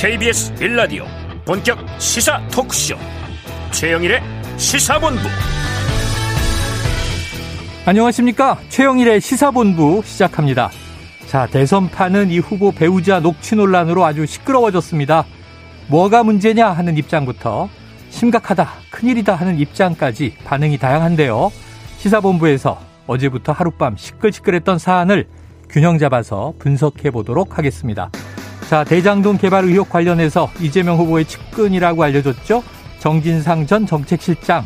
KBS 빌라디오 본격 시사 토크쇼. 최영일의 시사본부. 안녕하십니까? 최영일의 시사본부 시작합니다. 자 대선판은 이 후보 배우자 녹취 논란으로 아주 시끄러워졌습니다. 뭐가 문제냐 하는 입장부터 심각하다 큰일이다 하는 입장까지 반응이 다양한데요. 시사본부에서 어제부터 하룻밤 시끌시끌했던 사안을 균형 잡아서 분석해 보도록 하겠습니다. 자, 대장동 개발 의혹 관련해서 이재명 후보의 측근이라고 알려졌죠? 정진상 전 정책실장.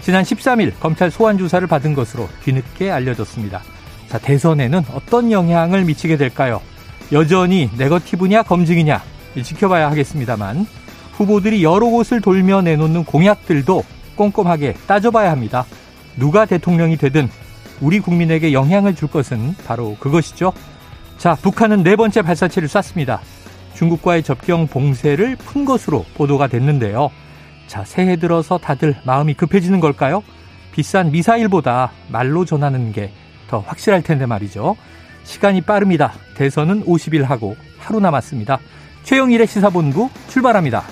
지난 13일 검찰 소환 조사를 받은 것으로 뒤늦게 알려졌습니다. 자, 대선에는 어떤 영향을 미치게 될까요? 여전히 네거티브냐 검증이냐 지켜봐야 하겠습니다만 후보들이 여러 곳을 돌며 내놓는 공약들도 꼼꼼하게 따져봐야 합니다. 누가 대통령이 되든 우리 국민에게 영향을 줄 것은 바로 그것이죠. 자, 북한은 네 번째 발사체를 쐈습니다. 중국과의 접경 봉쇄를 푼 것으로 보도가 됐는데요. 자, 새해 들어서 다들 마음이 급해지는 걸까요? 비싼 미사일보다 말로 전하는 게 더 확실할 텐데 말이죠. 시간이 빠릅니다. 대선은 50일 하고 하루 남았습니다. 최영일의 시사본부 출발합니다.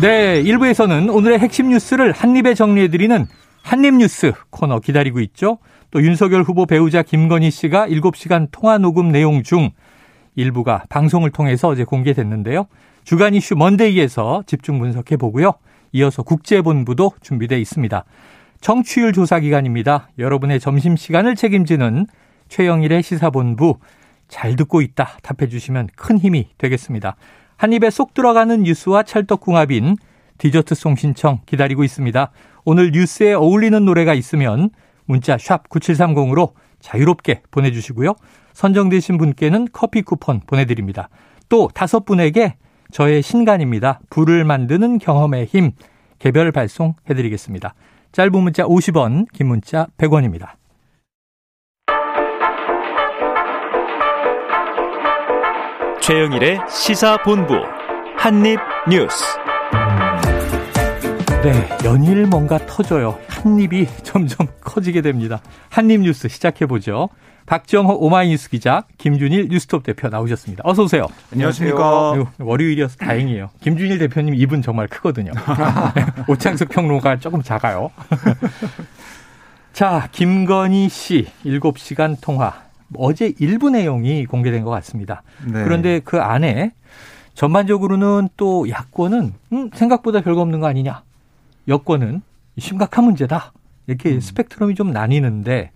네, 1부에서는 오늘의 핵심 뉴스를 한입에 정리해드리는 한입뉴스 코너 기다리고 있죠. 또 윤석열 후보 배우자 김건희 씨가 7시간 통화 녹음 내용 중 일부가 방송을 통해서 어제 공개됐는데요. 주간 이슈 먼데이에서 집중 분석해 보고요. 이어서 국제본부도 준비되어 있습니다. 청취율 조사 기간입니다. 여러분의 점심 시간을 책임지는 최영일의 시사본부 잘 듣고 있다 답해 주시면 큰 힘이 되겠습니다. 한 입에 쏙 들어가는 뉴스와 찰떡궁합인 디저트송 신청 기다리고 있습니다. 오늘 뉴스에 어울리는 노래가 있으면 문자 샵 9730으로 자유롭게 보내주시고요. 선정되신 분께는 커피 쿠폰 보내드립니다. 또 다섯 분에게 저의 신간입니다. 불을 만드는 경험의 힘 개별 발송해드리겠습니다. 짧은 문자 50원, 긴 문자 100원입니다. 최영일의 시사본부 한입뉴스. 네, 연일 뭔가 터져요. 한 입이 점점 커지게 됩니다. 한입 뉴스 시작해 보죠. 박정호 오마이뉴스 기자, 김준일 뉴스톱 대표 나오셨습니다. 어서 오세요. 안녕하십니까. 월요일이어서 다행이에요. 김준일 대표님 입은 정말 크거든요. 오창석 평론가 조금 작아요. 자, 김건희 씨 7시간 통화. 어제 일부 내용이 공개된 것 같습니다. 네. 그런데 그 안에 전반적으로는 또 야권은 음, 생각보다 별거 없는 거 아니냐. 여권은 심각한 문제다. 이렇게 음. 스펙트럼이 좀 나뉘는데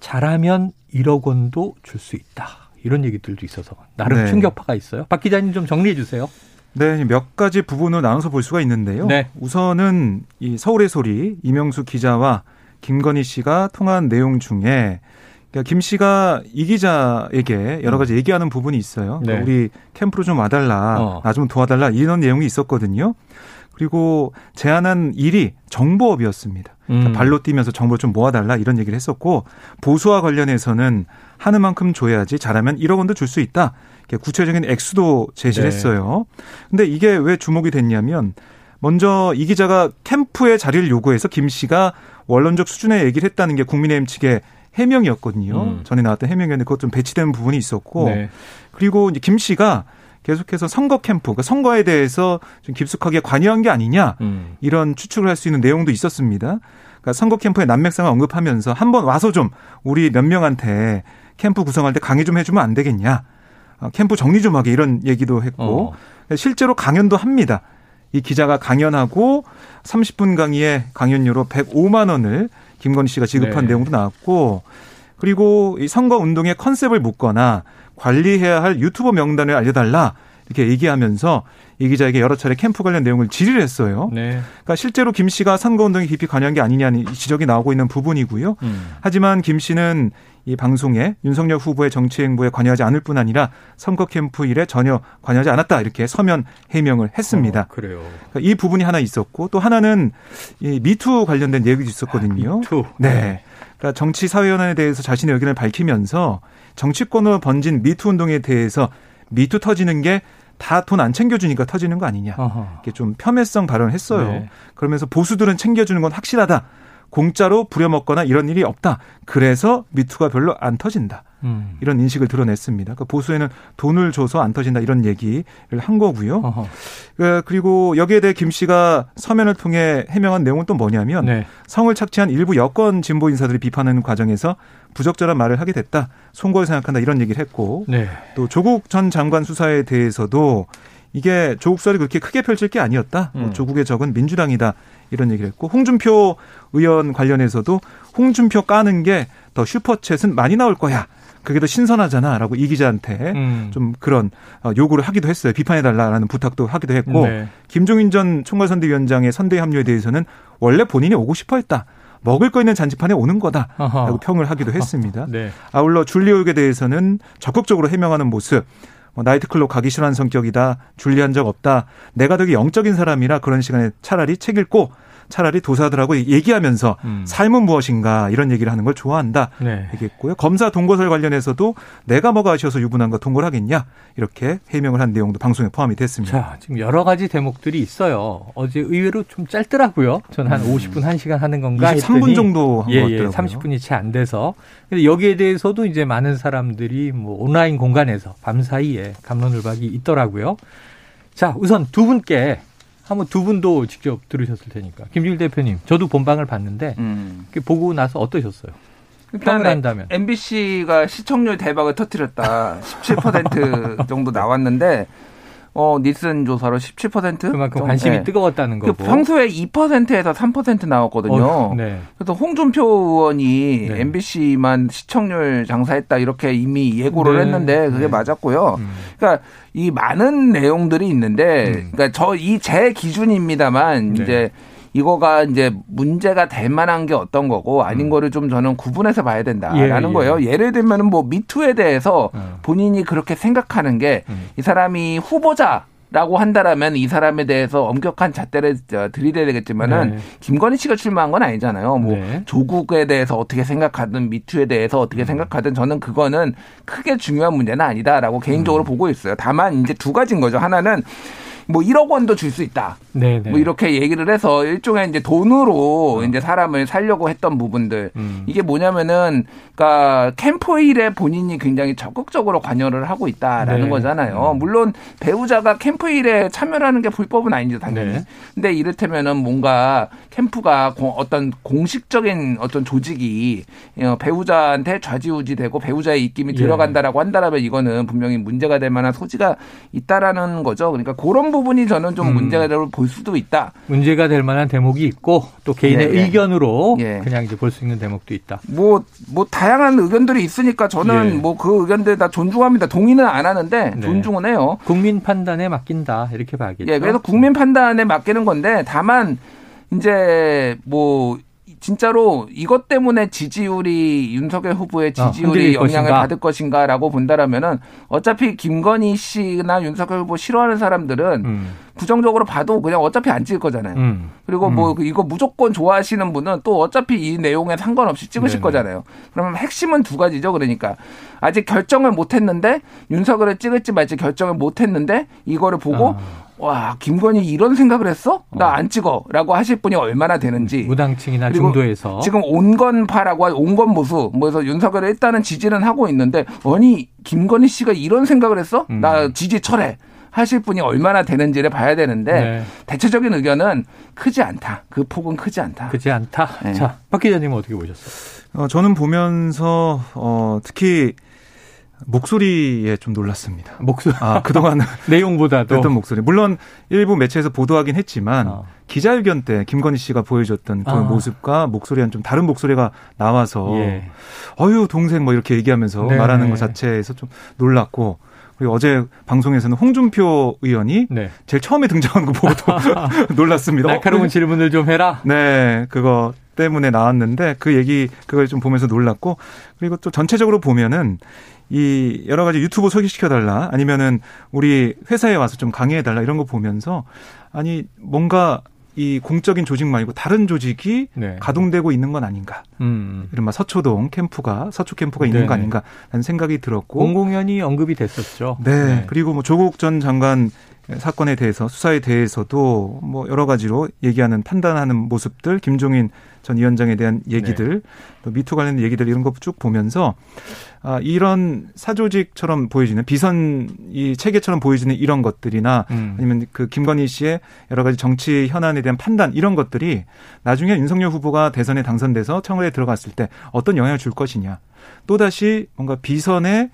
잘하면 1억 원도 줄 수 있다. 이런 얘기들도 있어서 나름 네. 충격파가 있어요. 박 기자님 좀 정리해 주세요. 네, 몇 가지 부분을 나눠서 볼 수가 있는데요. 네. 우선은 이 서울의 소리 이명수 기자와 김건희 씨가 통화한 내용 중에 그러니까 김 씨가 이 기자에게 여러 가지 얘기하는 부분이 있어요. 그러니까 네. 우리 캠프로 좀 와달라, 어. 나좀 도와달라 이런 내용이 있었거든요. 그리고 제안한 일이 정보업이었습니다. 그러니까 음. 발로 뛰면서 정보를 좀 모아달라 이런 얘기를 했었고 보수와 관련해서는 하는 만큼 줘야지 잘하면 1억 원도 줄 수 있다. 구체적인 액수도 제시를 네. 했어요. 근데 이게 왜 주목이 됐냐면 먼저 이 기자가 캠프의 자리를 요구해서 김 씨가 원론적 수준의 얘기를 했다는 게 국민의힘 측의 해명이었거든요. 음. 전에 나왔던 해명이었는데 그것 좀 배치된 부분이 있었고 네. 그리고 이제 김 씨가 계속해서 선거 캠프, 그러니까 선거에 대해서 좀 깊숙하게 관여한 게 아니냐 음. 이런 추측을 할 수 있는 내용도 있었습니다. 그러니까 선거 캠프의 난맥상을 언급하면서 한번 와서 좀 우리 몇 명한테 캠프 구성할 때 강의 좀 해주면 안 되겠냐. 어, 캠프 정리 좀 하게 이런 얘기도 했고 어. 실제로 강연도 합니다. 이 기자가 강연하고 30분 강의에 강연료로 105만 원을 김건희 씨가 지급한 네. 내용도 나왔고 그리고 이 선거 운동의 컨셉을 묻거나 관리해야 할 유튜버 명단을 알려달라 이렇게 얘기하면서 이 기자에게 여러 차례 캠프 관련 내용을 질의를 했어요. 네. 그러니까 실제로 김 씨가 선거운동에 깊이 관여한 게 아니냐는 지적이 나오고 있는 부분이고요. 음. 하지만 김 씨는 이 방송에 윤석열 후보의 정치 행보에 관여하지 않을 뿐 아니라 선거 캠프 일에 전혀 관여하지 않았다 이렇게 서면 해명을 했습니다. 어, 그래요. 그러니까 이 부분이 하나 있었고 또 하나는 이 미투 관련된 얘기도 있었거든요. 아, 미투. 네. 그러니까 정치 사회 현안에 대해서 자신의 의견을 밝히면서 정치권으로 번진 미투 운동에 대해서 미투 터지는 게 다 돈 안 챙겨주니까 터지는 거 아니냐. 어허. 이렇게 좀 폄훼성 발언을 했어요. 네. 그러면서 보수들은 챙겨주는 건 확실하다. 공짜로 부려먹거나 이런 일이 없다. 그래서 미투가 별로 안 터진다. 음. 이런 인식을 드러냈습니다. 그 보수에는 돈을 줘서 안 터진다 이런 얘기를 한 거고요. 어허. 그 그리고 여기에 대해 김 씨가 서면을 통해 해명한 내용은 또 뭐냐면 네. 성을 착취한 일부 여권 진보 인사들이 비판하는 과정에서 부적절한 말을 하게 됐다. 송구를 생각한다 이런 얘기를 했고 네. 또 조국 전 장관 수사에 대해서도 이게 조국 수사를 그렇게 크게 펼칠 게 아니었다. 뭐 음. 조국의 적은 민주당이다. 이런 얘기를 했고 홍준표 의원 관련해서도 홍준표 까는 게 더 슈퍼챗은 많이 나올 거야. 그게 더 신선하잖아 라고 이 기자한테 음. 좀 그런 어, 요구를 하기도 했어요. 비판해달라라는 부탁도 하기도 했고 네. 김종인 전 총괄선대위원장의 선대 합류에 대해서는 원래 본인이 오고 싶어 했다. 먹을 거 있는 잔치판에 오는 거다라고 어허. 평을 하기도 했습니다. 네. 아울러 줄리오육에 대해서는 적극적으로 해명하는 모습. 뭐 나이트클럽 가기 싫어하는 성격이다. 줄리한 적 없다. 내가 되게 영적인 사람이라 그런 시간에 차라리 책 읽고 차라리 도사들하고 얘기하면서 음. 삶은 무엇인가 이런 얘기를 하는 걸 좋아한다 네. 얘기했고요. 검사 동거설 관련해서도 내가 뭐가 아쉬워서 유부남과 동거를 하겠냐 이렇게 해명을 한 내용도 방송에 포함이 됐습니다. 자, 지금 여러 가지 대목들이 있어요. 어제 의외로 좀 짧더라고요. 저는 한 음. 50분 1시간 하는 건가 23분 정도 한것 예, 예, 30분이 채 안 돼서. 근데 여기에 대해서도 이제 많은 사람들이 뭐 온라인 공간에서 밤사이에 감론을박이 있더라고요. 자, 우선 두 분께 한번 두 분도 직접 들으셨을 테니까. 김주일 대표님, 저도 본방을 봤는데 음. 보고 나서 어떠셨어요? 평을 한다면 MBC가 시청률 대박을 터뜨렸다. 17% 정도 나왔는데 어, 니슨 조사로 17%? 그만큼 관심이 네. 뜨거웠다는 그 거고. 그 평소에 2%에서 3% 나왔거든요. 어, 네. 그래서 홍준표 의원이 네. MBC만 시청률 장사했다 이렇게 이미 예고를 네. 했는데 그게 네. 맞았고요. 음. 그러니까 이 많은 내용들이 있는데 음. 그러니까 저 이 제 기준입니다만 네. 이제 이거가 이제 문제가 될 만한 게 어떤 거고 아닌 음. 거를 좀 저는 구분해서 봐야 된다라는 예, 예. 거예요. 예를 들면 은 뭐 미투에 대해서 음. 본인이 그렇게 생각하는 게이 음. 사람이 후보자 라고 한다라면 이 사람에 대해서 엄격한 잣대를 들이대야 되겠지만은 네. 김건희 씨가 출마한 건 아니잖아요. 뭐 네. 조국에 대해서 어떻게 생각하든 미투에 대해서 어떻게 음. 생각하든 저는 그거는 크게 중요한 문제는 아니다라고 개인적으로 음. 보고 있어요. 다만 이제 두 가지인 거죠. 하나는 뭐 1억 원도 줄 수 있다. 네네. 뭐 이렇게 얘기를 해서 일종의 이제 돈으로 어. 이제 사람을 살려고 했던 부분들. 음. 이게 뭐냐면은 그러니까 캠프일에 본인이 굉장히 적극적으로 관여를 하고 있다라는 네. 거잖아요. 음. 물론 배우자가 캠프일에 참여하는 게 불법은 아니죠, 당연히. 네. 근데 이를테면은 뭔가 캠프가 어떤 공식적인 어떤 조직이 어, 배우자한테 좌지우지되고 배우자의 입김이 예. 들어간다라고 한다라면 이거는 분명히 문제가 될 만한 소지가 있다라는 거죠. 그러니까 그런 부분 부분이 저는 좀 음. 문제가 볼 수도 있다. 문제가 될 만한 대목이 있고 또 개인의 네, 네. 의견으로 네. 그냥 이제 볼 수 있는 대목도 있다. 뭐뭐 뭐 다양한 의견들이 있으니까 저는 예. 뭐그 의견들 다 존중합니다. 동의는 안 하는데 네. 존중은 해요. 국민 판단에 맡긴다 이렇게 봐야겠죠. 예, 그래서 국민 판단에 맡기는 건데 다만 이제 뭐 진짜로 이것 때문에 지지율이 윤석열 후보의 아, 지지율이 어, 영향을 것인가? 받을 것인가라고 본다라면은 어차피 김건희 씨나 윤석열 후보 싫어하는 사람들은 음. 부정적으로 봐도 그냥 어차피 안 찍을 거잖아요. 음. 그리고 뭐 음. 이거 무조건 좋아하시는 분은 또 어차피 이 내용에 상관없이 찍으실 네네. 거잖아요. 그러면 핵심은 두 가지죠. 그러니까 아직 결정을 못 했는데 윤석열을 찍을지 말지 결정을 못 했는데 이거를 보고 아. 와 김건희 이런 생각을 했어? 나안 어. 찍어라고 하실 분이 얼마나 되는지 무당층이나 중도에서 지금 온건파라고 온건 보수 뭐해서 윤석열을 일단은 지지는 하고 있는데 아니 김건희 씨가 이런 생각을 했어? 음. 나 지지 철회 하실 분이 얼마나 되는지를 봐야 되는데 네. 대체적인 의견은 크지 않다. 그 폭은 크지 않다. 크지 않다. 네. 자, 박 기자님은 어떻게 보셨어요? 어, 저는 보면서 어, 특히 목소리에 좀 놀랐습니다. 목소리. 아, 그동안 내용보다도 어떤 목소리. 물론 일부 매체에서 보도하긴 했지만 어. 기자회견 때 김건희 씨가 보여줬던 그 아. 모습과 목소리와는 좀 다른 목소리가 나와서 예. 어유 동생 뭐 이렇게 얘기하면서 네 말하는 것 자체에서 좀 놀랐고 그리고 어제 방송에서는 홍준표 의원이 네. 제일 처음에 등장한 거 보고도 놀랐습니다. 날카로운 어? 질문을 좀 해라. 네, 그거 때문에 나왔는데 그 얘기 그걸 좀 보면서 놀랐고 그리고 또 전체적으로 보면은 이 여러 가지 유튜브 소개시켜 달라 아니면은 우리 회사에 와서 좀 강의해 달라 이런 거 보면서 아니 뭔가 이 공적인 조직 말고 다른 조직이 네. 가동되고 있는 건 아닌가. 음. 이른바 서초동 캠프가 서초 캠프가 있는 네네. 거 아닌가 라는 생각이 들었고 공공연히 언급이 됐었죠. 네. 네. 그리고 뭐 조국 전 장관 사건에 대해서 수사에 대해서도 뭐 여러 가지로 얘기하는 판단하는 모습들 김종인 전 위원장에 대한 얘기들 네. 또 미투 관련 얘기들 이런 거 쭉 보면서 아, 이런 사조직처럼 보여지는 비선 이 체계처럼 보여지는 이런 것들이나 음. 아니면 그 김건희 씨의 여러 가지 정치 현안에 대한 판단 이런 것들이 나중에 윤석열 후보가 대선에 당선돼서 청와대에 들어갔을 때 어떤 영향을 줄 것이냐. 또다시 뭔가 비선에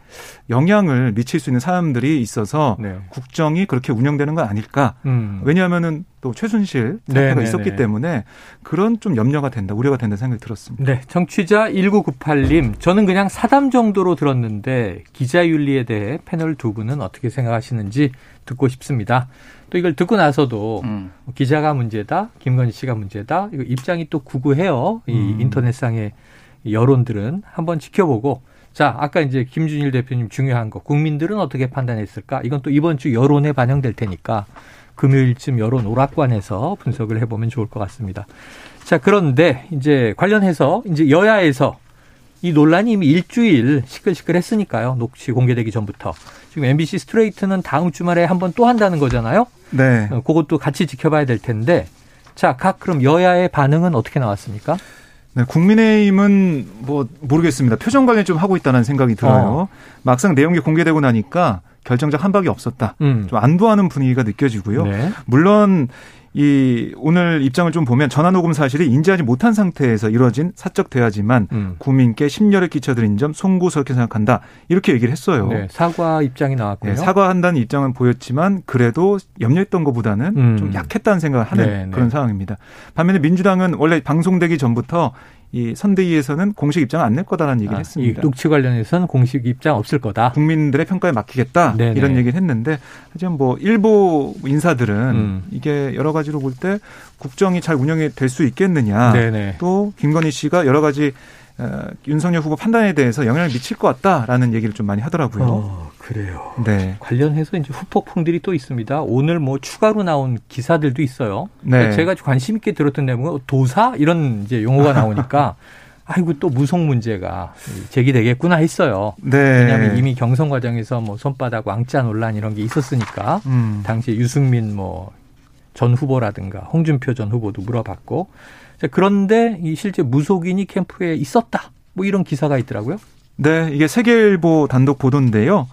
영향을 미칠 수 있는 사람들이 있어서 네. 국정이 그렇게 운영되는 건 아닐까. 음. 왜냐하면은 또 최순실 사태가 네네네. 있었기 때문에 그런 좀 염려가 된다, 우려가 된다 생각이 들었습니다. 네. 정취자 1998님, 저는 그냥 사담 정도로 들었는데 기자윤리에 대해 패널 두 분은 어떻게 생각하시는지 듣고 싶습니다. 또 이걸 듣고 나서도 음. 기자가 문제다, 김건희 씨가 문제다, 이거 입장이 또 구구해요. 이 음. 인터넷상의 여론들은 한번 지켜보고 자, 아까 이제 김준일 대표님 중요한 거 국민들은 어떻게 판단했을까? 이건 또 이번 주 여론에 반영될 테니까 금요일쯤 여론 오락관에서 분석을 해보면 좋을 것 같습니다. 자, 그런데 이제 관련해서 이제 여야에서 이 논란이 이미 일주일 시끌시끌했으니까요. 녹취 공개되기 전부터. 지금 MBC 스트레이트는 다음 주말에 한 번 또 한다는 거잖아요. 네. 어, 그것도 같이 지켜봐야 될 텐데. 자, 각 그럼 여야의 반응은 어떻게 나왔습니까? 네, 국민의힘은 뭐 모르겠습니다. 표정 관리 좀 하고 있다는 생각이 들어요. 어. 막상 내용이 공개되고 나니까 결정적 한박이 없었다. 음. 좀 안도하는 분위기가 느껴지고요. 네. 물론 이 오늘 입장을 좀 보면 전화 녹음 사실이 인지하지 못한 상태에서 이뤄진 사적 대화지만 음. 국민께 심려를 끼쳐드린 점 송구스럽게 생각한다 이렇게 얘기를 했어요. 네, 사과 입장이 나왔고요. 네, 사과한다는 입장은 보였지만 그래도 염려했던 것보다는 음. 좀 약했다는 생각을 하는 네, 네. 그런 상황입니다. 반면에 민주당은 원래 방송되기 전부터 이 선대위에서는 공식 입장 안낼 거다라는 얘기를 아, 했습니다. 이 녹취 관련해서는 공식 입장 없을 거다. 국민들의 평가에 맡기겠다 네네. 이런 얘기를 했는데 하지만 뭐 일부 인사들은 음. 이게 여러 가지로 볼 때 국정이 잘 운영이 될 수 있겠느냐. 네네. 또 김건희 씨가 여러 가지 어, 윤석열 후보 판단에 대해서 영향을 미칠 것 같다라는 얘기를 좀 많이 하더라고요. 어, 그래요. 네. 관련해서 이제 후폭풍들이 또 있습니다. 오늘 뭐 추가로 나온 기사들도 있어요. 네. 제가 관심 있게 들었던 내용은 도사 이런 이제 용어가 나오니까 아이고 또 무속 문제가 제기되겠구나 했어요. 네. 왜냐하면 이미 경선 과정에서 뭐 손바닥 왕자 논란 이런 게 있었으니까 음. 당시 유승민 뭐 전 후보라든가 홍준표 전 후보도 물어봤고 자, 그런데 이 실제 무속인이 캠프에 있었다. 뭐 이런 기사가 있더라고요. 네, 이게 세계일보 단독 보도인데요.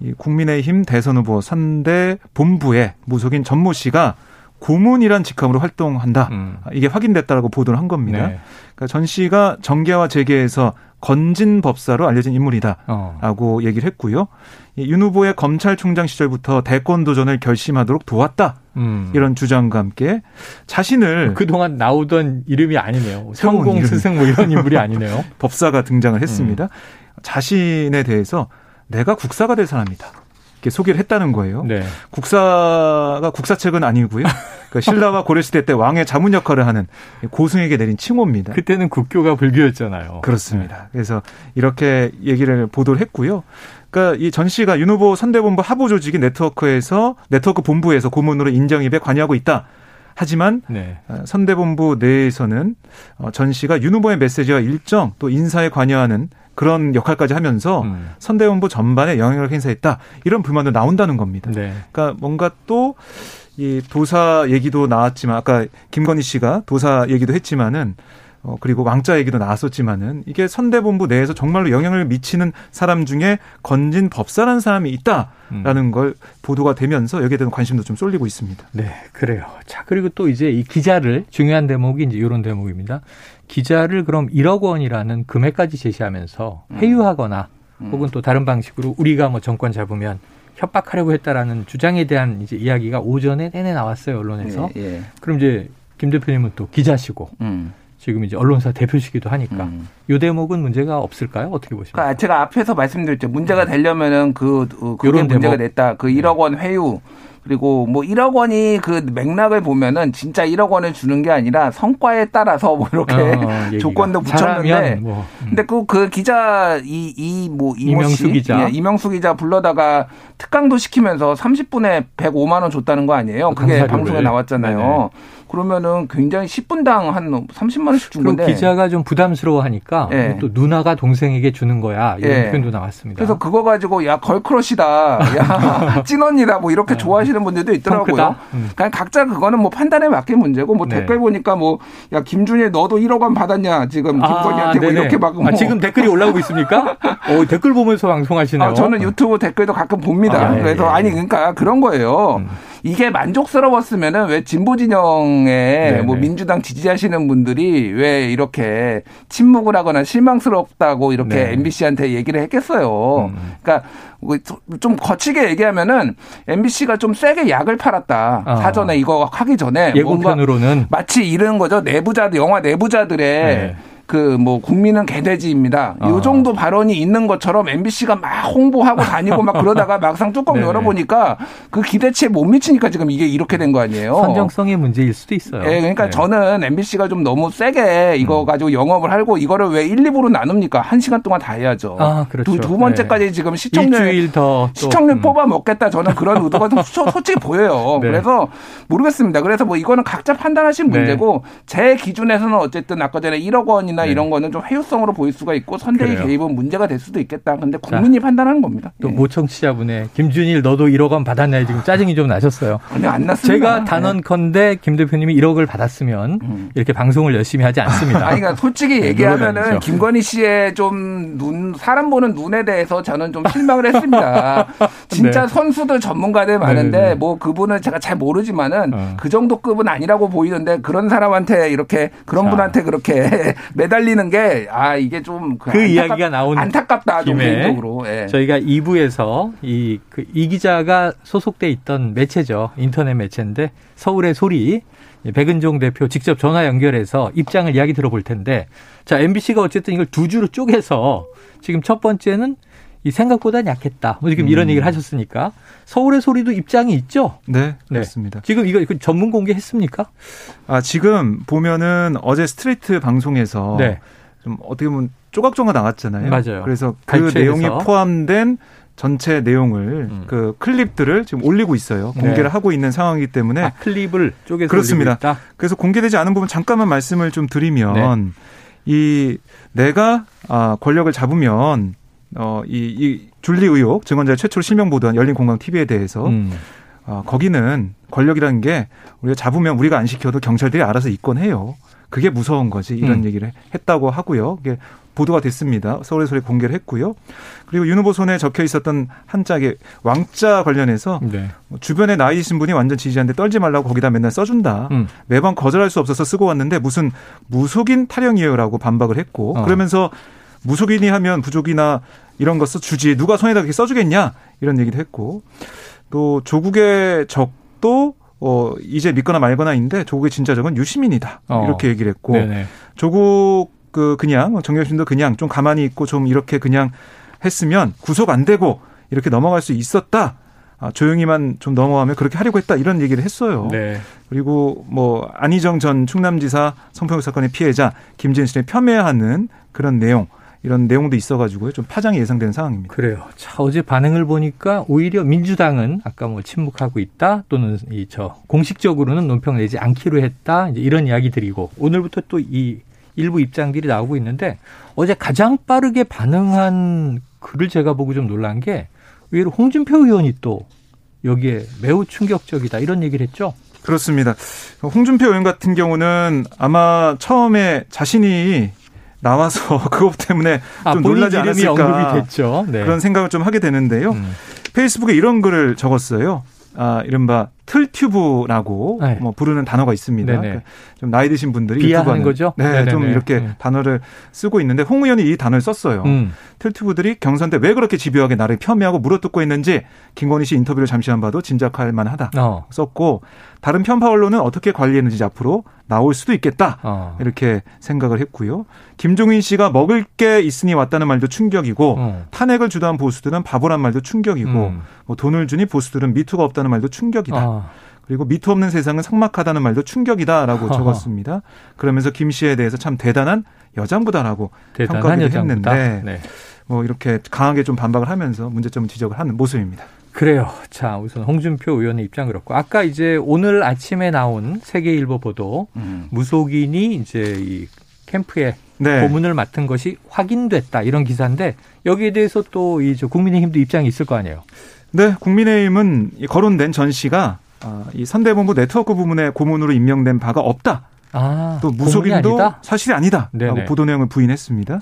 이 국민의힘 대선 후보 선대 본부의 무속인 전모 씨가 고문이란 직함으로 활동한다. 음. 이게 확인됐다라고 보도를 한 겁니다. 네. 그러니까 전 씨가 정계와 재계에서 건진 법사로 알려진 인물이다라고 어. 얘기를 했고요. 윤 후보의 검찰총장 시절부터 대권 도전을 결심하도록 도왔다. 음. 이런 주장과 함께 자신을 그동안 나오던 이름이 아니네요. 성공 스승 뭐 이런 인물이 아니네요. 법사가 등장을 했습니다. 음. 자신에 대해서 내가 국사가 될 사람이다. 이렇게 소개를 했다는 거예요. 네. 국사가 국사책은 아니고요. 그러니까 신라와 고려시대 때 왕의 자문 역할을 하는 고승에게 내린 칭호입니다. 그때는 국교가 불교였잖아요. 그렇습니다. 네. 그래서 이렇게 얘기를 보도를 했고요. 그러니까 이 전 씨가 윤 후보 선대본부 하부 조직인 네트워크에서 네트워크 본부에서 고문으로 인정입에 관여하고 있다. 하지만 네. 어, 선대본부 내에서는 어, 전 씨가 윤 후보의 메시지와 일정 또 인사에 관여하는 그런 역할까지 하면서 음. 선대본부 전반에 영향을 행사했다 이런 불만도 나온다는 겁니다. 네. 그러니까 뭔가 또 이 도사 얘기도 나왔지만 아까 김건희 씨가 도사 얘기도 했지만은 어, 그리고 왕자 얘기도 나왔었지만은 이게 선대본부 내에서 정말로 영향을 미치는 사람 중에 건진 법사라는 사람이 있다라는 음. 걸 보도가 되면서 여기에 대한 관심도 좀 쏠리고 있습니다. 네, 그래요. 자, 그리고 또 이제 이 기자를 중요한 대목이 이제 이런 대목입니다. 기자를 그럼 1억 원이라는 금액까지 제시하면서 음. 회유하거나 음. 혹은 또 다른 방식으로 우리가 뭐 정권 잡으면 협박하려고 했다라는 주장에 대한 이제 이야기가 오전에 내내 나왔어요 언론에서. 예, 예. 그럼 이제 김 대표님은 또 기자시고 음. 지금 이제 언론사 대표시기도 하니까 음. 이 대목은 문제가 없을까요? 어떻게 보십니까? 그러니까 제가 앞에서 말씀드렸죠. 문제가 되려면은 그 그게 문제가 됐다. 그 1억 원 회유 그리고 뭐 1억 원이 그 맥락을 보면은 진짜 1억 원을 주는 게 아니라 성과에 따라서 뭐 이렇게 어, 조건도 붙였는데 뭐, 음. 근데 그, 그 기자 이 이 뭐 이명수 기자 예, 이명수 기자 불러다가 특강도 시키면서 30분에 105만 원 줬다는 거 아니에요? 그게 방송에 나왔잖아요. 네네. 그러면은 굉장히 10분당 한 30만 원씩 준 건데 기자가 좀 부담스러워하니까 네. 또 누나가 동생에게 주는 거야 이런 네. 표현도 나왔습니다. 그래서 그거 가지고 야 걸크러시다, 야 찐언니다 뭐 이렇게 네. 좋아하시는 분들도 있더라고요. 음. 그냥 각자 그거는 뭐 판단에 맡긴 문제고 뭐 네. 댓글 보니까 뭐 야 김준일 너도 1억 원 받았냐 지금 아, 김건희한테 아, 뭐 이렇게 막 뭐. 아, 지금 댓글이 올라오고 있습니까? 어, 댓글 보면서 방송하시네요. 아, 저는 유튜브 댓글도 가끔 봅니다. 아, 예, 그래서 예. 아니 그러니까 그런 거예요. 음. 이게 만족스러웠으면은 왜 진보 진영에. 뭐 민주당 지지하시는 분들이 왜 이렇게 침묵을 하거나 실망스럽다고 이렇게 네. MBC한테 얘기를 했겠어요. 음. 그러니까 뭐좀 거치게 얘기하면은 MBC가 좀 세게 약을 팔았다. 아. 사전에 이거 하기 전에 예고편으로는 마치 이런 거죠. 내부자들 영화 내부자들의 네. 그 뭐 국민은 개돼지입니다. 어. 요 정도 발언이 있는 것처럼 MBC가 막 홍보하고 다니고 막 그러다가 막상 뚜껑 네. 열어보니까 그 기대치에 못 미치니까 지금 이게 이렇게 된 거 아니에요. 선정성의 문제일 수도 있어요. 네, 그러니까 네. 저는 MBC가 좀 너무 세게 이거 음. 가지고 영업을 하고 이거를 왜 1, 2부로 나눕니까? 한 시간 동안 다 해야죠. 아, 그렇죠. 두, 두 번째까지 네. 지금 시청률 더 시청률 음. 뽑아 먹겠다. 저는 그런 의도가 좀 솔직히 보여요. 네. 그래서 모르겠습니다. 그래서 뭐 이거는 각자 판단하신 네. 문제고 제 기준에서는 어쨌든 아까 전에 1억 원이나 네. 이런 거는 좀 회유성으로 보일 수가 있고 선대위 그래요. 개입은 문제가 될 수도 있겠다. 근데 국민이 자, 판단하는 겁니다. 또 예. 모청취자분의 김준일 너도 1억 원 받았나요? 지금 짜증이 좀 나셨어요. 아니 안 났습니다. 제가 네. 단언컨대 김 대표님이 1억을 받았으면 음. 이렇게 방송을 열심히 하지 않습니다. 아니 그러니까 솔직히 네, 얘기하면은 김건희 씨의 좀 눈 사람 보는 눈에 대해서 저는 좀 실망을 했습니다. 진짜 네. 선수들 전문가들 많은데 네, 네, 뭐 그분을 제가 잘 모르지만은 어. 그 정도 급은 아니라고 보이는데 그런 사람한테 이렇게 그런 자. 분한테 그렇게 매달 리는 게 아 이게 좀그 그 이야기가 나온 안타깝다 좀 개인적으로 예. 저희가 2부에서 이, 그, 이 기자가 소속돼 있던 매체죠 인터넷 매체인데 서울의 소리 백은종 대표 직접 전화 연결해서 입장을 이야기 들어볼 텐데 자 MBC가 어쨌든 이걸 두 주로 쪼개서 지금 첫 번째는 이 생각보다 약했다. 뭐 지금 음. 이런 얘기를 하셨으니까 서울의 소리도 입장이 있죠. 네, 그렇습니다. 네. 지금 이거 전문 공개했습니까? 아 지금 보면은 어제 스트레이트 방송에서 네. 좀 어떻게 보면 조각조각 나왔잖아요. 맞아요. 그래서 그 내용이 포함된 전체 내용을 음. 그 클립들을 지금 올리고 있어요. 네. 공개를 네. 하고 있는 상황이기 때문에 아, 클립을 쪼개서 그렇습니다. 그래서 공개되지 않은 부분 잠깐만 말씀을 좀 드리면 네. 이 내가 아 권력을 잡으면 어, 이, 이 줄리 의혹 증언자 최초로 실명 보도한 열린 공강 TV에 대해서 음. 어, 거기는 권력이라는 게 우리가 잡으면 우리가 안 시켜도 경찰들이 알아서 입건해요. 그게 무서운 거지 이런 음. 얘기를 했다고 하고요. 이게 보도가 됐습니다. 서울의 소리 공개를 했고요. 그리고 윤 후보 손에 적혀 있었던 한 짝의 왕자 관련해서 네. 뭐 주변에 나이 드신 분이 완전 지지하는데 떨지 말라고 거기다 맨날 써준다. 음. 매번 거절할 수 없어서 쓰고 왔는데 무슨 무속인 타령이에요라고 반박을 했고 어. 그러면서 무속인이 하면 부족이나 이런 거 써주지 누가 손에다 그렇게 써주겠냐 이런 얘기도 했고 또 조국의 적도 어 이제 믿거나 말거나인데 조국의 진짜 적은 유시민이다 어. 이렇게 얘기를 했고 네네. 조국 그 그냥 정경심도 그냥 좀 가만히 있고 좀 이렇게 그냥 했으면 구속 안 되고 이렇게 넘어갈 수 있었다. 아, 조용히만 좀 넘어가면 그렇게 하려고 했다 이런 얘기를 했어요. 네. 그리고 뭐 안희정 전 충남지사 성평등 사건의 피해자 김진실에 폄훼하는 그런 내용 이런 내용도 있어가지고요. 좀 파장이 예상되는 상황입니다. 그래요. 자, 어제 반응을 보니까 오히려 민주당은 아까 뭐 침묵하고 있다 또는 이 저 공식적으로는 논평 내지 않기로 했다 이제 이런 이야기들이고 오늘부터 또 이 일부 입장들이 나오고 있는데 어제 가장 빠르게 반응한 글을 제가 보고 좀 놀란 게 의외로 홍준표 의원이 또 여기에 매우 충격적이다 이런 얘기를 했죠. 그렇습니다. 홍준표 의원 같은 경우는 아마 처음에 자신이 나와서 그것 때문에 아, 좀 놀라지 않았을까 네. 그런 생각을 좀 하게 되는데요. 음. 페이스북에 이런 글을 적었어요. 아, 이른바 틀튜브라고 네. 뭐 부르는 단어가 있습니다. 그러니까 좀 나이 드신 분들이 비하하는 거죠? 네, 네네네. 좀 이렇게 네. 단어를 쓰고 있는데 홍 의원이 이 단어를 썼어요. 음. 틀튜브들이 경선 때 왜 그렇게 집요하게 나를 폄훼하고 물어뜯고 있는지 김건희 씨 인터뷰를 잠시만 봐도 짐작할 만하다. 어. 썼고 다른 편파 언론은 어떻게 관리했는지 앞으로 나올 수도 있겠다. 어. 이렇게 생각을 했고요. 김종인 씨가 먹을 게 있으니 왔다는 말도 충격이고 어. 탄핵을 주도한 보수들은 바보란 말도 충격이고 음. 뭐 돈을 주니 보수들은 미투가 없다는 말도 충격이다. 어. 그리고 미투 없는 세상은 삭막하다는 말도 충격이다라고 적었습니다. 그러면서 김 씨에 대해서 참 대단한 여장부다라고 평가를 했는데 네. 뭐 이렇게 강하게 좀 반박을 하면서 문제점을 지적을 하는 모습입니다. 그래요. 자, 우선 홍준표 의원의 입장 그렇고 아까 이제 오늘 아침에 나온 세계일보 보도 음. 무속인이 이제 이 캠프에 네. 고문을 맡은 것이 확인됐다 이런 기사인데 여기에 대해서 또 이 국민의힘도 입장이 있을 거 아니에요. 네, 국민의힘은 거론된 전 씨가 아, 이 선대본부 네트워크 부문에 고문으로 임명된 바가 없다. 아, 또 무속인도 사실이 아니다 라고 보도 내용을 부인했습니다.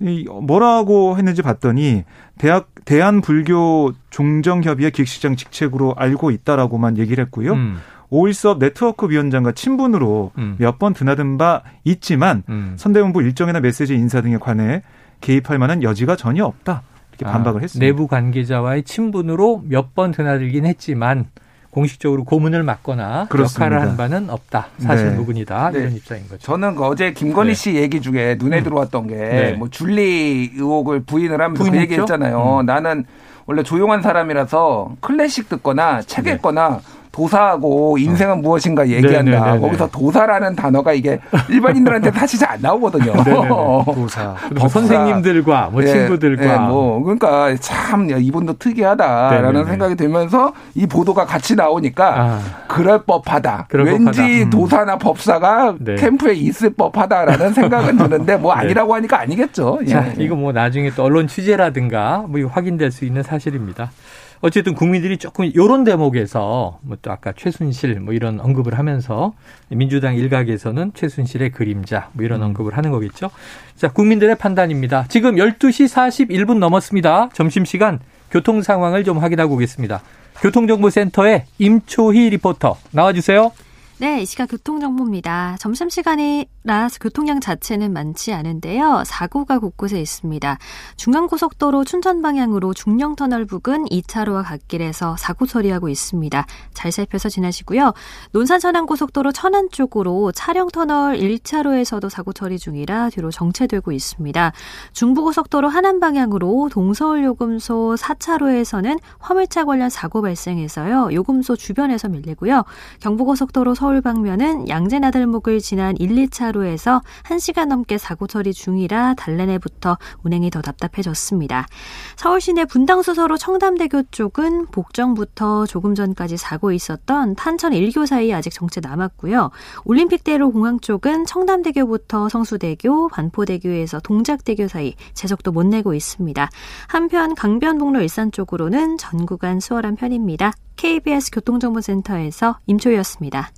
이 뭐라고 했는지 봤더니 대학 대한 불교 종정협의회 기획시장 직책으로 알고 있다라고만 얘기를 했고요. 음. 오일섭 네트워크 위원장과 친분으로 음. 몇번 드나든 바 있지만 음. 선대본부 일정이나 메시지 인사 등에 관해 개입할 만한 여지가 전혀 없다. 이렇게 아, 반박을 아, 했습니다. 내부 관계자와의 친분으로 몇 번 드나들긴 했지만 공식적으로 고문을 맡거나 그렇습니다. 역할을 한 바는 없다. 사실 네. 무근이다. 네. 이런 입장인 거죠. 저는 그 어제 김건희 네. 씨 얘기 중에 눈에 음. 들어왔던 게뭐 네. 줄리 의혹을 부인을 하면서 그 얘기했잖아요. 음. 나는 원래 조용한 사람이라서 클래식 듣거나 책 네. 읽거나 도사하고 인생은 어. 무엇인가 얘기한다. 네네네네. 네, 네, 네. 거기서 도사라는 단어가 이게 일반인들한테 사실 잘 안 나오거든요. 도사. 선생님들과 뭐 네, 친구들과 네, 뭐 그러니까 참 이분도 특이하다라는 네네네. 생각이 들면서 이 보도가 같이 나오니까 아. 그럴 법하다. 왠지 음. 도사나 법사가 네. 캠프에 있을 법하다라는 생각은 드는데 뭐 아니라고 하니까 아니겠죠. 자, 예. 이거 뭐 나중에 또 언론 취재라든가 뭐 확인될 수 있는 사실입니다. 어쨌든 국민들이 조금 요런 대목에서 뭐 또 아까 최순실 뭐 이런 언급을 하면서 민주당 일각에서는 최순실의 그림자 뭐 이런 음. 언급을 하는 거겠죠. 자, 국민들의 판단입니다. 지금 12시 41분 넘었습니다. 점심시간 교통 상황을 좀 확인하고 오겠습니다. 교통정보센터의 임초희 리포터 나와주세요. 네, 이 시각 교통정보입니다. 점심시간이라 교통량 자체는 많지 않은데요. 사고가 곳곳에 있습니다. 중앙고속도로 춘천 방향으로 중령터널 부근 2차로와 갓길에서 사고 처리하고 있습니다. 잘 살펴서 지나시고요. 논산 천안고속도로 천안 쪽으로 차량터널 1차로에서도 사고 처리 중이라 뒤로 정체되고 있습니다. 중부고속도로 하남 방향으로 동서울 요금소 4차로에서는 화물차 관련 사고 발생해서요. 요금소 주변에서 밀리고요. 경부고속도로 서울 서울 방면은 양재나들목을 지난 1, 2차로에서 1시간 넘게 사고 처리 중이라 달래내부터 운행이 더 답답해졌습니다. 서울 시내 분당수서로 청담대교 쪽은 복정부터 조금 전까지 사고 있었던 탄천 1교 사이 아직 정체 남았고요. 올림픽대로 공항 쪽은 청담대교부터 성수대교, 반포대교에서 동작대교 사이 제속도 못 내고 있습니다. 한편 강변북로 일산 쪽으로는 전 구간 수월한 편입니다. KBS 교통정보센터에서 임초였습니다.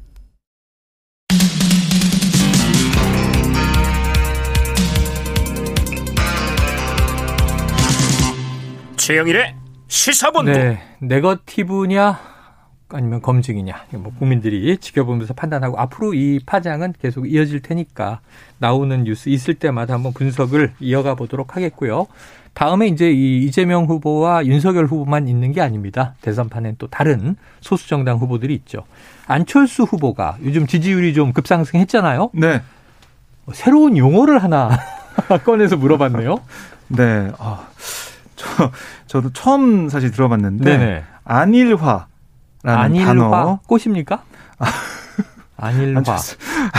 최영일의 시사본부. 네, 네거티브냐 아니면 검증이냐 뭐 국민들이 지켜보면서 판단하고 앞으로 이 파장은 계속 이어질 테니까 나오는 뉴스 있을 때마다 한번 분석을 이어가 보도록 하겠고요. 다음에 이제 이 이재명 후보와 윤석열 후보만 있는 게 아닙니다. 대선판엔 또 다른 소수 정당 후보들이 있죠. 안철수 후보가 요즘 지지율이 좀 급상승했잖아요. 네. 새로운 용어를 하나 꺼내서 물어봤네요. 네. 아. 저, 저도 처음 사실 들어봤는데 네네. 안일화라는 안일화 단어 꽃입니까? 아, 안일화 안철수,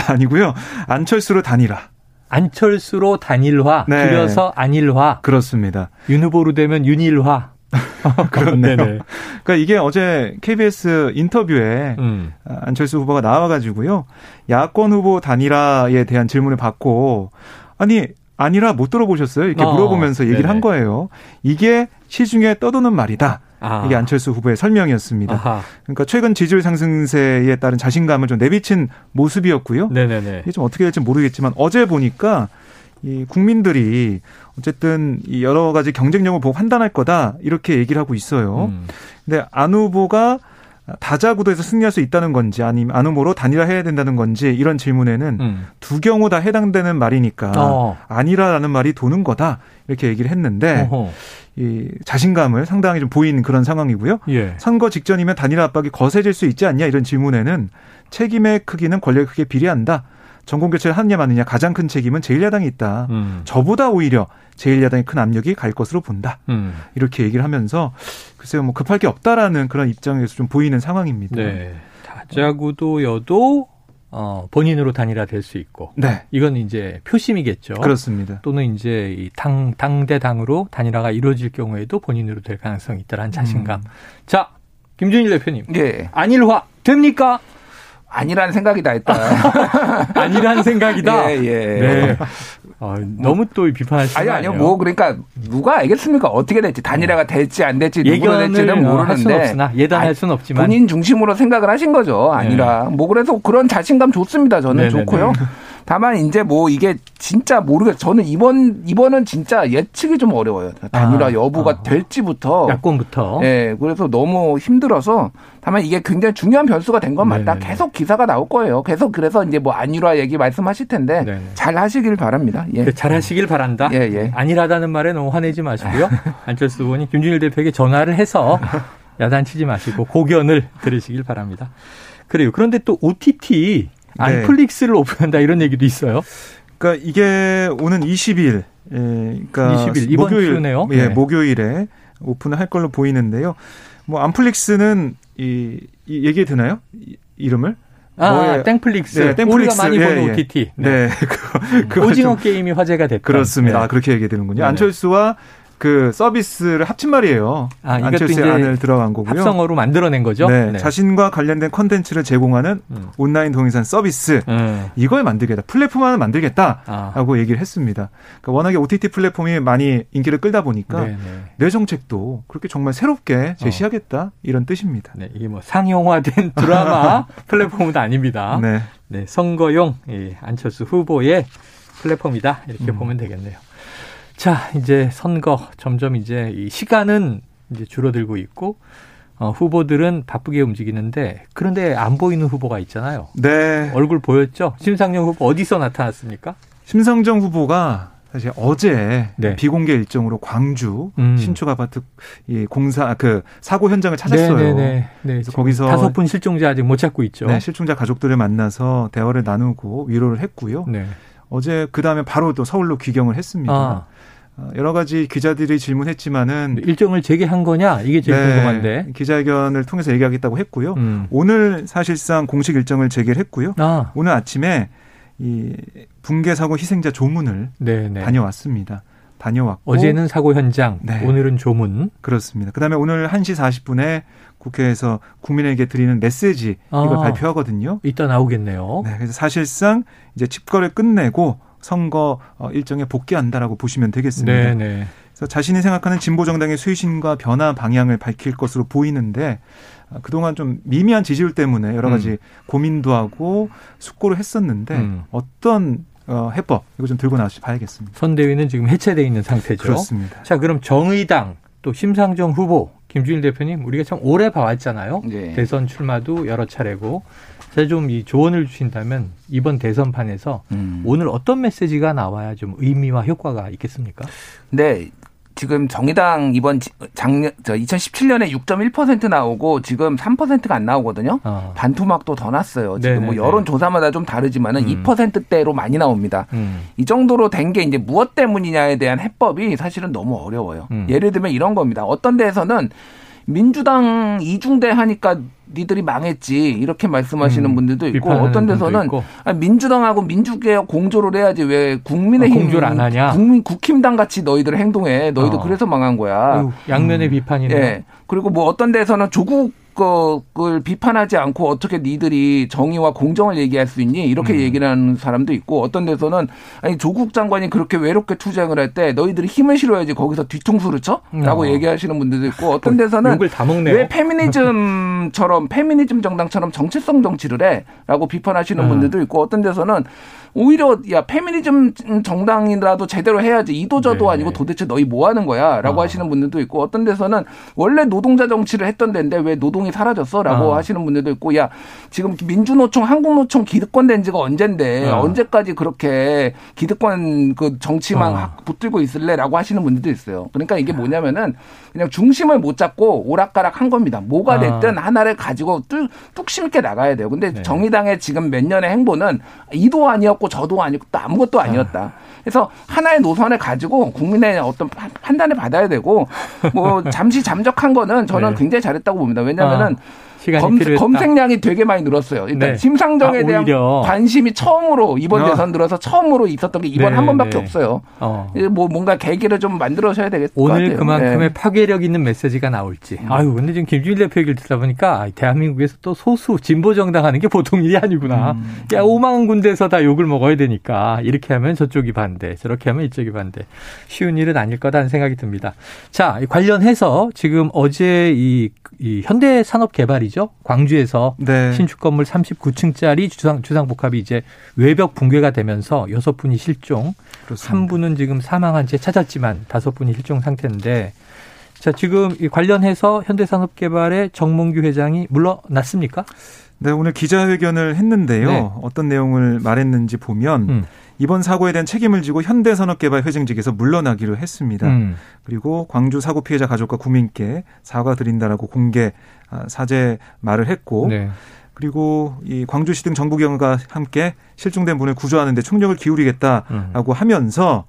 아니고요. 안철수로 단일화. 안철수로 단일화 네. 줄여서 안일화. 그렇습니다. 윤 후보로 되면 윤일화. 그렇네요. 그러니까 이게 어제 KBS 인터뷰에 음. 안철수 후보가 나와가지고요. 야권 후보 단일화에 대한 질문을 받고 아니 아니라 못 들어보셨어요? 이렇게 어, 물어보면서 얘기를 네네. 한 거예요. 이게 시중에 떠도는 말이다. 아. 이게 안철수 후보의 설명이었습니다. 아하. 그러니까 최근 지지율 상승세에 따른 자신감을 좀 내비친 모습이었고요. 네네네. 이게 좀 어떻게 될지 모르겠지만 어제 보니까 이 국민들이 어쨌든 이 여러 가지 경쟁력을 보고 판단할 거다 이렇게 얘기를 하고 있어요. 음. 근데 안 후보가 다자구도에서 승리할 수 있다는 건지 아니면 안후모로 단일화해야 된다는 건지 이런 질문에는 음. 두 경우 다 해당되는 말이니까 어. 아니라라는 말이 도는 거다 이렇게 얘기를 했는데 어허. 이 자신감을 상당히 좀 보인 그런 상황이고요. 예. 선거 직전이면 단일화 압박이 거세질 수 있지 않냐 이런 질문에는 책임의 크기는 권력의 크기에 비례한다. 정권 교체를 하느냐 마느냐 가장 큰 책임은 제1야당이 있다. 음. 저보다 오히려 제1야당이 큰 압력이 갈 것으로 본다. 음. 이렇게 얘기를 하면서 글쎄요 뭐 급할 게 없다라는 그런 입장에서 좀 보이는 상황입니다. 네. 다자구도여도 어, 본인으로 단일화 될 수 있고. 네. 이건 이제 표심이겠죠. 그렇습니다. 또는 이제 이 당, 당대 당으로 단일화가 이루어질 경우에도 본인으로 될 가능성이 있다라는 자신감. 음. 자, 김준일 대표님. 예. 안일화 됩니까? 아니라는 생각이다 했다. 아니라는 생각이다. 예, 예. 네. 어, 너무 또 비판하시는 아니 아니요. 뭐 그러니까 누가 알겠습니까? 어떻게 될지 단일화가 될지 안 될지 누구로 될지는 모르는데 예단할 수는 없지만 본인 중심으로 생각을 하신 거죠. 아니라 네. 뭐 그래서 그런 자신감 좋습니다. 저는 네네네. 좋고요. 다만 이제 뭐 이게 진짜 모르겠어요. 저는 이번 이번은 진짜 예측이 좀 어려워요. 단일화 아, 여부가 아, 될지부터 야권부터. 예. 그래서 너무 힘들어서 다만 이게 굉장히 중요한 변수가 된 건 맞다. 네네. 계속 기사가 나올 거예요. 계속 그래서 이제 뭐 안일화 얘기 말씀하실 텐데 네네. 잘 하시길 바랍니다. 예. 잘 하시길 바란다. 예, 예. 안일하다는 말에 너무 화내지 마시고요. 안철수 의원이 김준일 대표에게 전화를 해서 야단치지 마시고 고견을 들으시길 바랍니다. 그래요. 그런데 또 OTT 안플릭스를 네. 오픈한다 이런 얘기도 있어요. 그러니까 이게 오는 20일, 예, 그러니까 20일 이번 목요일, 주네요. 예, 네. 목요일에 오픈을 할 걸로 보이는데요. 뭐 안플릭스는 이, 이 얘기 되나요? 이, 이름을? 아, 뭐의, 땡플릭스. 네, 땡플릭스. 우리가 많이 예, 보는 예. OTT. 네. 네. 그, 오징어 게임이 화제가 됐다. 그렇습니다. 네. 그렇게 얘기 되는군요. 네. 안철수와 그 서비스를 합친 말이에요. 아, 안철수의 안을 들어간 거고요. 합성어로 만들어낸 거죠. 네, 네. 자신과 관련된 컨텐츠를 제공하는 음. 온라인 동영상 서비스 음. 이걸 만들겠다. 플랫폼 하나 만들겠다라고 아. 얘기를 했습니다. 그러니까 워낙에 OTT 플랫폼이 많이 인기를 끌다 보니까 네네. 네. 내 정책도 그렇게 정말 새롭게 제시하겠다 어. 이런 뜻입니다. 네, 이게 뭐 상용화된 드라마 플랫폼은 아닙니다. 네. 네, 선거용 안철수 후보의 플랫폼이다 이렇게 음. 보면 되겠네요. 자, 이제 선거 점점 이제 이 시간은 이제 줄어들고 있고 어, 후보들은 바쁘게 움직이는데 그런데 안 보이는 후보가 있잖아요. 네. 얼굴 보였죠? 심상정 후보 어디서 나타났습니까? 심상정 후보가 사실 어제 네. 비공개 일정으로 광주 음. 신축 아파트 이 공사 그 사고 현장을 찾았어요. 네네네. 네, 네. 네. 그래서 거기서 다섯 분 실종자 아직 못 찾고 있죠. 네, 실종자 가족들을 만나서 대화를 나누고 위로를 했고요. 네. 어제 그 다음에 바로 또 서울로 귀경을 했습니다. 아. 어, 여러 가지 기자들이 질문했지만은 일정을 재개한 거냐 이게 제일 네, 궁금한데 기자회견을 통해서 얘기하겠다고 했고요. 음. 오늘 사실상 공식 일정을 재개를 했고요. 아. 오늘 아침에 이 붕괴 사고 희생자 조문을 네네. 네. 다녀왔습니다. 다녀왔고 어제는 사고 현장, 네. 오늘은 조문. 그렇습니다. 그다음에 오늘 1시 40분에 국회에서 국민에게 드리는 메시지 이걸 아. 발표하거든요. 이따 나오겠네요. 네, 그래서 사실상 이제 집거를 끝내고 선거 어, 일정에 복귀한다라고 보시면 되겠습니다. 네네. 네. 그래서 자신이 생각하는 진보 정당의 쇄신과 변화 방향을 밝힐 것으로 보이는데 어, 그동안 좀 미미한 지지율 때문에 여러 가지 음. 고민도 하고 숙고를 했었는데 음. 어떤 어, 해법 이거 좀 들고 나와서 봐야겠습니다. 선대위는 지금 해체돼 있는 상태죠. 그렇습니다. 자, 그럼 정의당 또 심상정 후보 김준일 대표님 우리가 참 오래 봐왔잖아요. 네. 대선 출마도 여러 차례고 제가 좀 이 조언을 주신다면 이번 대선판에서 음. 오늘 어떤 메시지가 나와야 좀 의미와 효과가 있겠습니까? 네. 지금 정의당 이번 작년 저 2017년에 6.1% 나오고 지금 3%가 안 나오거든요. 어. 반토막도 더 났어요. 지금 네네네. 뭐 여론 조사마다 좀 다르지만은 음. 2%대로 많이 나옵니다. 음. 이 정도로 된 게 이제 무엇 때문이냐에 대한 해법이 사실은 너무 어려워요. 음. 예를 들면 이런 겁니다. 어떤 데에서는 민주당 이중대 하니까 니들이 망했지 이렇게 말씀하시는 음, 분들도 있고 어떤 데서는 있고. 민주당하고 민주개혁 공조를 해야지 왜 국민의힘 아, 공조를 안 하냐 국민 국힘당 같이 너희들 행동해 너희도 어. 그래서 망한 거야 어휴, 양면의 음. 비판이네 예. 그리고 뭐 어떤 데서는 조국 그걸 비판하지 않고 어떻게 니들이 정의와 공정을 얘기할 수 있니? 이렇게 음. 얘기를 하는 사람도 있고 어떤 데서는 아니 조국 장관이 그렇게 외롭게 투쟁을 할 때 너희들이 힘을 실어야지 거기서 뒤통수를 쳐? 라고 어. 얘기하시는 분들도 있고 어떤 데서는 왜 페미니즘처럼 페미니즘 정당처럼 정체성 정치를 해? 라고 비판하시는 음. 분들도 있고 어떤 데서는 오히려 야 페미니즘 정당이라도 제대로 해야지 이도저도 네. 아니고 도대체 너희 뭐 하는 거야라고 아. 하시는 분들도 있고 어떤 데서는 원래 노동자 정치를 했던 데인데 왜 노동이 사라졌어라고 아. 하시는 분들도 있고 야 지금 민주노총 한국노총 기득권 된 지가 언젠데 아. 언제까지 그렇게 기득권 그 정치만 아. 붙들고 있을래라고 하시는 분들도 있어요. 그러니까 이게 뭐냐면은 그냥 중심을 못 잡고 오락가락 한 겁니다. 뭐가 아. 됐든 하나를 가지고 뚝, 뚝심 있게 나가야 돼요. 근데 네. 정의당의 지금 몇 년의 행보는 이도 아니었고 저도 아니고 또 아무것도 아니었다. 그래서 하나의 노선을 가지고 국민의 어떤 판단을 받아야 되고 뭐 잠시 잠적한 거는 저는 네. 굉장히 잘했다고 봅니다. 왜냐하면은 아. 검, 검색량이 되게 많이 늘었어요. 일단 네. 심상정에 아, 대한 관심이 처음으로 이번 어. 대선 들어서 처음으로 있었던 게 이번 네, 한 번밖에 네. 없어요. 어. 뭐 뭔가 계기를 좀 만들어셔야 되겠 오늘 같아요. 그만큼의 네. 파괴력 있는 메시지가 나올지. 음. 아유, 근데 지금 김준일 대표 얘기를 듣다 보니까 대한민국에서 또 소수 진보 정당 하는 게 보통 일이 아니구나. 음. 야, 5만 군데에서 다 욕을 먹어야 되니까 이렇게 하면 저쪽이 반대, 저렇게 하면 이쪽이 반대. 쉬운 일은 아닐 거다는 생각이 듭니다. 자, 관련해서 지금 어제 이, 이 현대산업개발이죠. 광주에서 네. 신축 건물 39층짜리 주상 주상복합이 이제 외벽 붕괴가 되면서 여섯 분이 실종, 한 분은 지금 사망한 채 찾았지만 다섯 분이 실종 상태인데 자, 지금 이 관련해서 현대산업개발의 정몽규 회장이 물러났습니까? 네, 오늘 기자회견을 했는데요. 네. 어떤 내용을 말했는지 보면 음. 이번 사고에 대한 책임을 지고 현대산업개발 회장직에서 물러나기로 했습니다. 음. 그리고 광주 사고 피해자 가족과 국민께 사과드린다라고 공개 아, 사죄 말을 했고 네. 그리고 이 광주시 등 정부 경과 함께 실종된 분을 구조하는데 총력을 기울이겠다라고 음. 하면서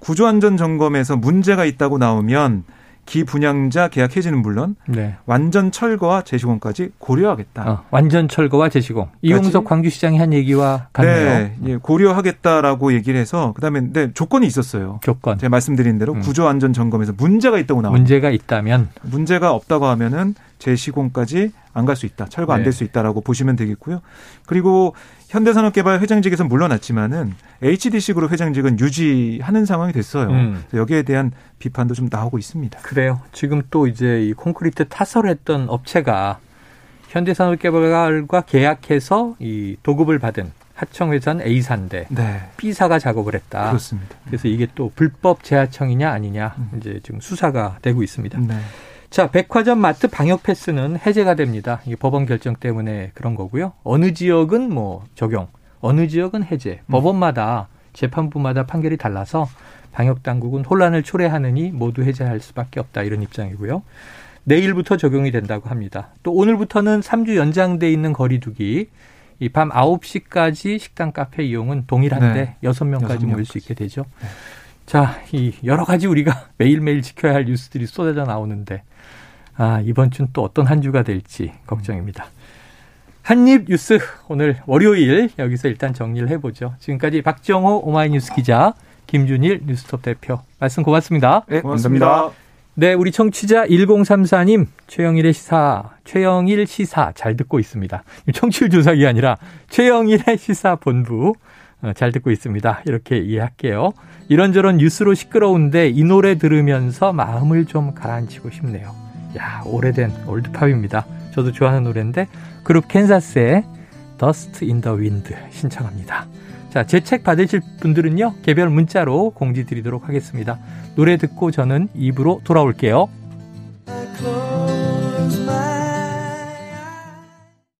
구조안전 점검에서 문제가 있다고 나오면 기분양자 계약 해지는 물론 네. 완전 철거와 재시공까지 고려하겠다. 어, 완전 철거와 재시공. 이용석 광주시장이 한 얘기와 같네요. 네, 예, 고려하겠다라고 얘기를 해서 그다음에 네, 조건이 있었어요. 조건. 제가 말씀드린 대로 음. 구조 안전 점검에서 문제가 있다고 나옵니다. 문제가 있다면 문제가 없다고 하면은 재시공까지 안 갈 수 있다. 철거 안 될수 네. 있다라고 보시면 되겠고요. 그리고 현대산업개발 회장직에서 물러났지만은 HDC 그룹 회장직은 유지하는 상황이 됐어요. 음. 여기에 대한 비판도 좀 나오고 있습니다. 그래요. 지금 또 이제 이 콘크리트 타설을 했던 업체가 현대산업개발과 계약해서 이 도급을 받은 하청회사는 A사인데 네. B사가 작업을 했다. 그렇습니다. 그래서 이게 또 불법 재하청이냐 아니냐 음. 이제 지금 수사가 되고 있습니다. 네. 자, 백화점 마트 방역 패스는 해제가 됩니다. 이게 법원 결정 때문에 그런 거고요. 어느 지역은 뭐 적용, 어느 지역은 해제. 음. 법원마다 재판부마다 판결이 달라서 방역 당국은 혼란을 초래하느니 모두 해제할 수밖에 없다 이런 입장이고요. 내일부터 적용이 된다고 합니다. 또 오늘부터는 3주 연장돼 있는 거리두기 이 밤 9시까지 식당 카페 이용은 동일한데 네. 6명까지 모일 수 있게 되죠. 네. 자, 이 여러 가지 우리가 매일매일 지켜야 할 뉴스들이 쏟아져 나오는데 아, 이번 주는 또 어떤 한 주가 될지 걱정입니다. 한입 뉴스 오늘 월요일 여기서 일단 정리를 해보죠. 지금까지 박정호 오마이뉴스 기자, 김준일 뉴스톱 대표 말씀 고맙습니다. 네, 고맙습니다. 네, 우리 청취자 1034님 최영일의 시사, 최영일 시사 잘 듣고 있습니다. 청취율 조사기 아니라 최영일의 시사 본부 어, 잘 듣고 있습니다. 이렇게 이해할게요. 이런저런 뉴스로 시끄러운데 이 노래 들으면서 마음을 좀 가라앉히고 싶네요. 야, 오래된 올드팝입니다. 저도 좋아하는 노래인데 그룹 캔사스의 Dust in the Wind 신청합니다. 자, 제 책 받으실 분들은요. 개별 문자로 공지 드리도록 하겠습니다. 노래 듣고 저는 입으로 돌아올게요.